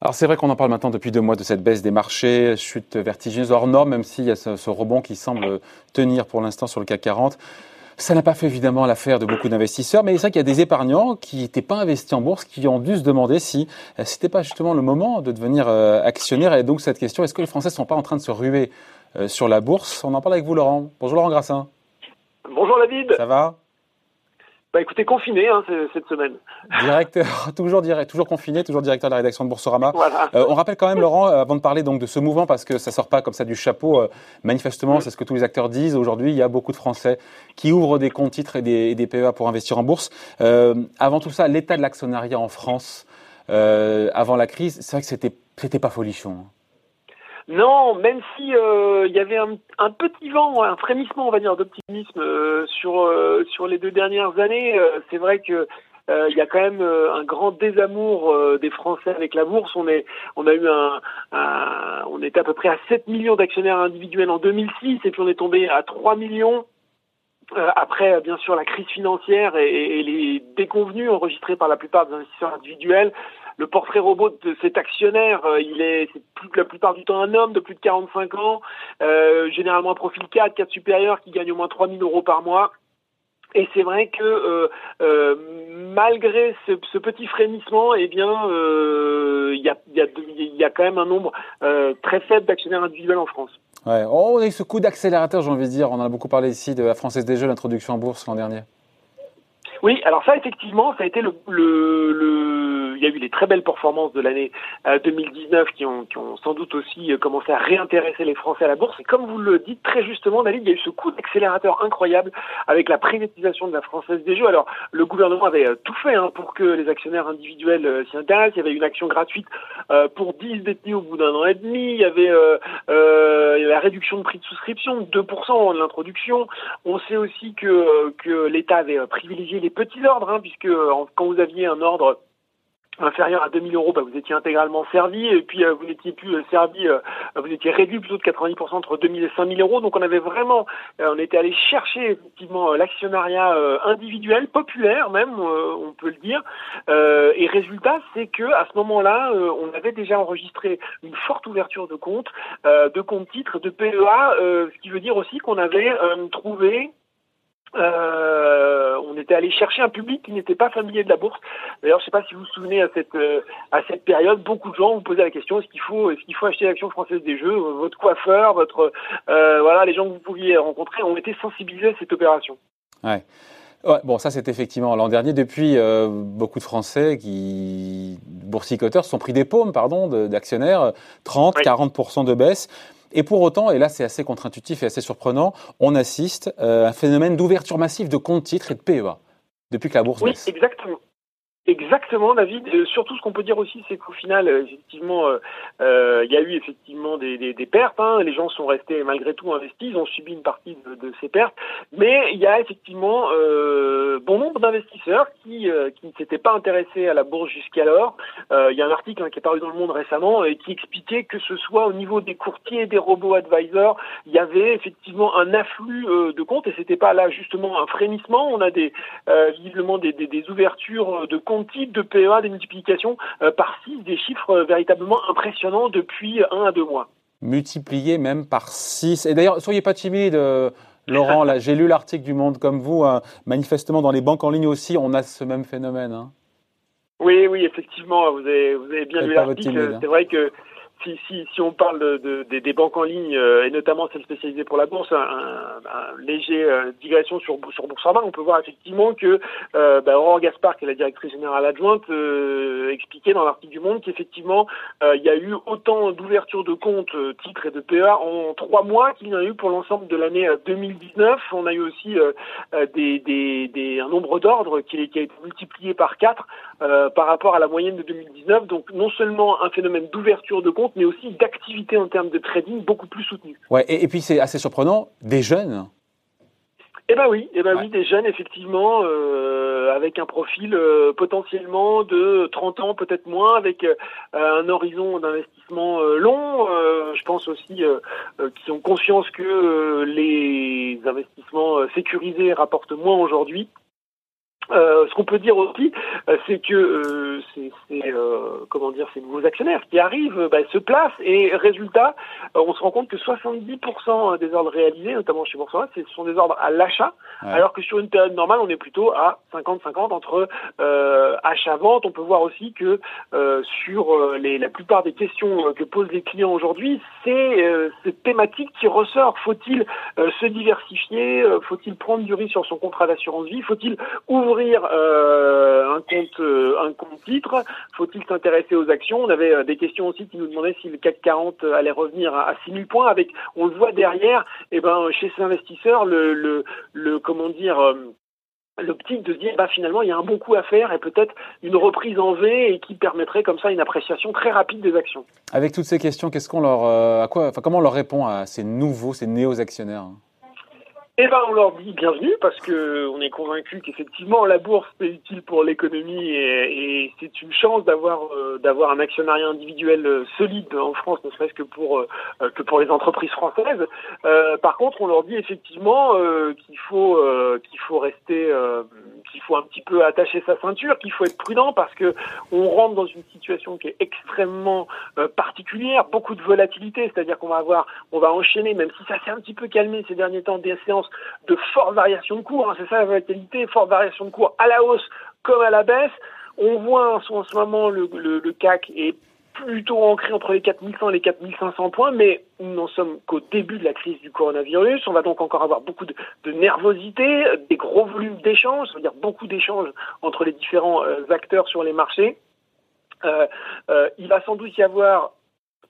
Alors c'est vrai qu'on en parle maintenant depuis deux mois de cette baisse des marchés, chute vertigineuse hors norme, même s'il y a ce, ce rebond qui semble tenir pour l'instant sur le CAC 40. Ça n'a pas fait évidemment l'affaire de beaucoup d'investisseurs, mais c'est vrai qu'il y a des épargnants qui n'étaient pas investis en bourse, qui ont dû se demander si euh, c'était pas justement le moment de devenir euh, actionnaire. Et donc cette question, est-ce que les Français ne sont pas en train de se ruer euh, sur la bourse? On en parle avec vous, Laurent. Bonjour, Laurent Grassin. Bonjour, David. Ça va? Bah écoutez, confiné hein, cette semaine. Directeur, toujours direct, toujours confiné, toujours directeur de la rédaction de Boursorama. Voilà. Euh, on rappelle quand même, Laurent, euh, avant de parler donc de ce mouvement, parce que ça sort pas comme ça du chapeau. Euh, manifestement, c'est ce que tous les acteurs disent. Aujourd'hui, il y a beaucoup de Français qui ouvrent des comptes titres et des, et des PEA pour investir en bourse. Euh, avant tout ça, l'état de l'actionnariat en France avant la crise, c'est vrai que c'était c'était pas folichon. Hein. Non, même si euh, il y avait un, petit vent, un frémissement, on va dire, d'optimisme euh, sur euh, sur les deux dernières années, c'est vrai que il y a quand même un grand désamour des Français avec la bourse. On est, on a eu un, un on était à peu près à 7 millions d'actionnaires individuels en 2006 et puis on est tombé à 3 millions après, bien sûr, la crise financière et, et, les déconvenus enregistrés par la plupart des investisseurs individuels le portrait robot de cet actionnaire, euh, il est, c'est plus, la plupart du temps un homme de plus de 45 ans, euh, généralement un profil 4, 4 supérieur, qui gagne au moins 3000 euros par mois. Et c'est vrai que euh, euh, malgré ce, ce, petit frémissement, eh bien, il euh, y, a, y, a, y, a, quand même un nombre euh, très faible d'actionnaires individuels en France. Ouais. Oh, on a eu ce coup d'accélérateur, j'ai envie de dire. On en a beaucoup parlé ici de la Française des Jeux, l'introduction en bourse l'an dernier. Oui, alors ça, effectivement, ça a été le, le, le il y a eu les très belles performances de l'année 2019 euh, qui ont, qui ont sans doute aussi euh, commencé à réintéresser les Français à la bourse. Et comme vous le dites très justement, David, il y a eu ce coup d'accélérateur incroyable avec la privatisation de la Française des Jeux. Alors, le gouvernement avait euh, tout fait hein, pour que les actionnaires individuels s'y intéressent. Il y avait une action gratuite pour 10 détenus au bout d'un an et demi. Il y avait la réduction de prix de souscription, 2% de l'introduction. On sait aussi que, que l'État avait privilégié les petits ordres, hein, puisque quand vous aviez un ordre inférieur à 2000 euros, bah, vous étiez intégralement servi, et puis euh, vous n'étiez plus euh, servi, euh, vous étiez réduit plutôt de 90% entre 2000 et 5000 euros. Donc on avait vraiment, on était allé chercher effectivement l'actionnariat individuel, populaire même, on peut le dire. et résultat, c'est que à ce moment-là, on avait déjà enregistré une forte ouverture de comptes, de comptes titres, de PEA, ce qui veut dire aussi qu'on avait trouvé euh, on était allé chercher un public qui n'était pas familier de la bourse. D'ailleurs, je ne sais pas si vous vous souvenez à cette euh, à cette période, beaucoup de gens vous posaient la question est-ce qu'il faut est-ce qu'il faut acheter l'action française des jeux? Votre coiffeur, votre euh, voilà, les gens que vous pouviez rencontrer ont été sensibilisés à cette opération. Ouais. Ouais, bon, ça c'est effectivement l'an dernier. Depuis, euh, beaucoup de Français qui boursicoteurs sont pris des paumes, pardon, d'actionnaires, 30, oui. 40% de baisse. Et pour autant, et là c'est assez contre-intuitif et assez surprenant, on assiste euh, à un phénomène d'ouverture massive de comptes titres et de PEA depuis que la bourse oui, baisse. Exactement. Exactement, David. Euh, surtout, ce qu'on peut dire aussi, c'est qu'au final, euh, effectivement, euh, euh, il y a eu effectivement des, des, des pertes. Hein. Les gens sont restés malgré tout investis, ils ont subi une partie de, de ces pertes. Mais il y a effectivement euh, bon nombre d'investisseurs qui, qui ne s'étaient pas intéressés à la bourse jusqu'alors. Il y a un article hein, qui est paru dans le Monde récemment et qui expliquait que ce soit au niveau des courtiers, des robots advisors, il y avait effectivement un afflux de comptes et c'était pas là justement un frémissement. On a des visiblement des, des, des ouvertures de comptes type de PEA des multiplications euh, par 6, des chiffres euh, véritablement impressionnants depuis un à deux mois. Multiplié même par 6. Et d'ailleurs, soyez pas timide. Euh, Laurent, là, j'ai lu l'article du Monde comme vous. Hein. manifestement, dans les banques en ligne aussi, on a ce même phénomène. Hein. Oui, oui, effectivement, vous avez, vous avez bien lu l'article. Hein. C'est vrai que si, on parle de, de, des banques en ligne, euh, et notamment celles spécialisées pour la bourse, un, un, léger euh, digression sur, sur Boursorama, on peut voir effectivement que euh, bah, Aurore Gaspard, qui est la directrice générale adjointe, euh, expliquait dans l'article du Monde qu'effectivement, il y a eu autant d'ouverture de comptes, titres et de PEA en trois mois qu'il y en a eu pour l'ensemble de l'année 2019. On a eu aussi un nombre d'ordres qui, qui, a été multiplié par quatre par rapport à la moyenne de 2019. Donc non seulement un phénomène d'ouverture de comptes, mais aussi d'activité en termes de trading beaucoup plus soutenue. Ouais, et, et puis c'est assez surprenant, des jeunes. Eh ben oui, eh ben ouais. oui, des jeunes effectivement euh, avec un profil euh, potentiellement de 30 ans, peut-être moins, avec euh, un horizon d'investissement long. je pense aussi qui ont conscience que les investissements sécurisés rapportent moins aujourd'hui Euh, ce qu'on peut dire aussi, euh, c'est que euh, c'est comment dire ces nouveaux actionnaires qui arrivent, bah, se placent et résultat, on se rend compte que 70% des ordres réalisés, notamment chez Boursorama, ce sont des ordres à l'achat, alors que sur une période normale, on est plutôt à 50-50 entre achat-vente. On peut voir aussi que sur les, la plupart des questions que posent les clients aujourd'hui, c'est cette thématique qui ressort. Faut-il se diversifier? Faut-il prendre du risque sur son contrat d'assurance vie? Faut-il ouvrir ouvrir euh, un compte euh, un compte titre Faut-il s'intéresser aux actions? On avait euh, des questions aussi qui nous demandaient si le CAC 40 allait revenir à, à 6000 points. Avec, on le voit derrière, et eh ben chez ces investisseurs, le, le, comment dire l'optique de se dire bah finalement il y a un bon coup à faire et peut-être une reprise en V et qui permettrait comme ça une appréciation très rapide des actions. Avec toutes ces questions, qu'est-ce qu'on leur à quoi enfin comment on leur répond à ces nouveaux ces néo actionnaires eh ben, on leur dit bienvenue parce que on est convaincu qu'effectivement la bourse est utile pour l'économie et, c'est une chance d'avoir euh, d'avoir un actionnariat individuel euh, solide en France, ne serait-ce que pour euh, que pour les entreprises françaises. par contre, on leur dit effectivement qu'il faut qu'il faut rester qu'il faut un petit peu attacher sa ceinture, qu'il faut être prudent parce que on rentre dans une situation qui est extrêmement particulière, beaucoup de volatilité, c'est-à-dire qu'on va avoir on va enchaîner même si ça s'est un petit peu calmé ces derniers temps des séances de fortes variations de cours. Hein, c'est ça la volatilité, forte variation de cours à la hausse comme à la baisse. On voit en ce moment le, CAC est plutôt ancré entre les 4100 et les 4500 points, mais nous n'en sommes qu'au début de la crise du coronavirus. On va donc encore avoir beaucoup de, nervosité, des gros volumes d'échanges, c'est-à-dire beaucoup d'échanges entre les différents euh, acteurs sur les marchés. Euh, euh, il va sans doute y avoir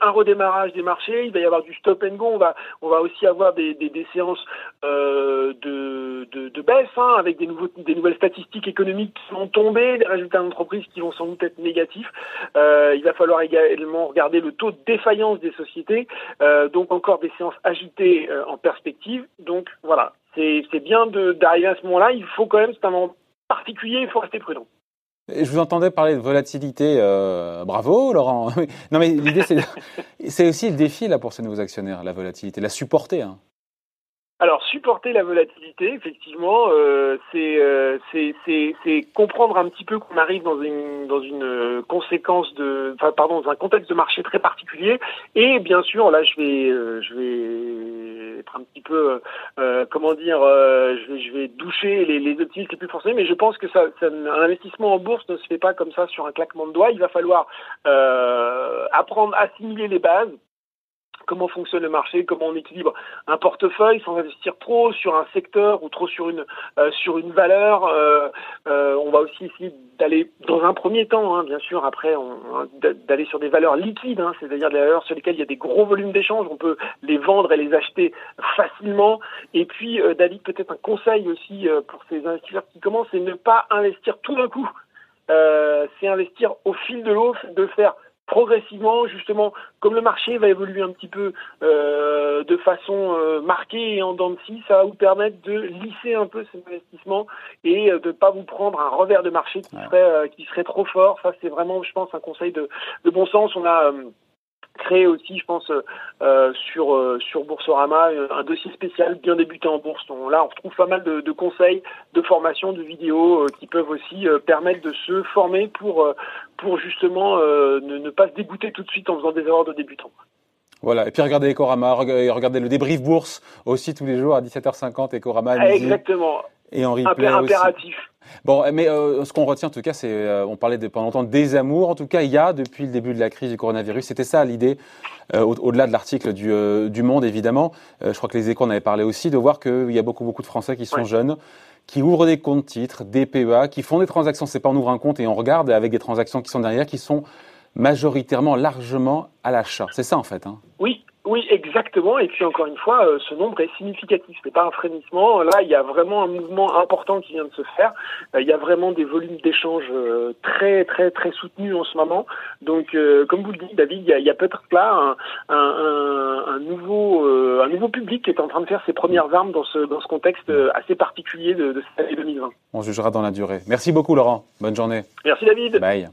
un redémarrage des marchés, il va y avoir du stop and go, on va, on va aussi avoir des, des, des séances euh, de, de, de, baisse, hein, avec des, nouveaux, des nouvelles statistiques économiques qui vont tomber, des résultats d'entreprise qui vont sans doute être négatifs. Euh, il va falloir également regarder le taux de défaillance des sociétés, euh, donc encore des séances agitées euh, en perspective. Donc voilà, c'est bien d'arriver à ce moment-là, il faut quand même, c'est un moment particulier, il faut rester prudent. Je vous entendais parler de volatilité. Euh, bravo, Laurent. non, mais l'idée, c'est aussi le défi là pour ces nouveaux actionnaires, la volatilité, la supporter. Hein. Alors supporter la volatilité, effectivement, euh, euh, c'est comprendre un petit peu qu'on arrive dans une dans une conséquence de, enfin pardon, dans un contexte de marché très particulier. Et bien sûr, là, je vais je vais être un petit peu, euh, comment dire, je vais je vais doucher les, les optimistes les plus forcés, mais je pense que ça, ça, un investissement en bourse ne se fait pas comme ça sur un claquement de doigts. Il va falloir apprendre à assimiler les bases comment fonctionne le marché, comment on équilibre un portefeuille sans investir trop sur un secteur ou trop sur une euh, sur une valeur. Euh, euh, on va aussi essayer d'aller dans un premier temps, hein, bien sûr, après d'aller sur des valeurs liquides, hein, c'est-à-dire des valeurs sur lesquelles il y a des gros volumes d'échanges, on peut les vendre et les acheter facilement. Et puis David, peut-être un conseil aussi pour ces investisseurs qui commencent, c'est ne pas investir tout d'un coup. c'est investir au fil de l'eau, de faire progressivement, justement, comme le marché va évoluer un petit peu euh, de façon euh, marquée et en dents de scie, ça va vous permettre de lisser un peu cet investissement et euh, de ne pas vous prendre un revers de marché qui serait qui serait trop fort. Ça, c'est vraiment, je pense, un conseil de, de bon sens. On a créé aussi, je pense, euh, sur euh, sur Boursorama, un dossier spécial bien débuté en bourse. là, on retrouve pas mal de, de conseils, de formations, de vidéos qui peuvent aussi permettre de se former pour pour justement ne, ne, pas se dégoûter tout de suite en faisant des erreurs de débutants. Voilà, et puis regardez Ecorama, regardez le débrief bourse aussi tous les jours à 17h50, Ecorama. Exactement. Et en replay impératif. Bon, mais euh, ce qu'on retient en tout cas, c'est, euh, on parlait de, pendant longtemps des amours. En tout cas, il y a depuis le début de la crise du coronavirus, c'était ça l'idée, euh, au-delà de l'article du, du, Monde évidemment. je crois que les échos en avaient parlé aussi, de voir qu'il y a beaucoup beaucoup de Français qui sont jeunes, qui ouvrent des comptes titres, des PEA, qui font des transactions. C'est pas on ouvre un compte et on regarde avec des transactions qui sont derrière, qui sont majoritairement, largement à l'achat. C'est ça en fait. Hein. Oui, oui, exactement. Et puis encore une fois, euh, ce nombre est significatif. C'est pas un frémissement. Là, il y a vraiment un mouvement important qui vient de se faire. Euh, il y a vraiment des volumes d'échanges euh, très, très, très soutenus en ce moment. Donc, comme vous le dites, David, il y a, peut-être là un, nouveau, un nouveau public qui est en train de faire ses premières armes dans ce, dans ce contexte assez particulier de, de cette année 2020. On jugera dans la durée. Merci beaucoup, Laurent. Bonne journée. Merci, David. Bye.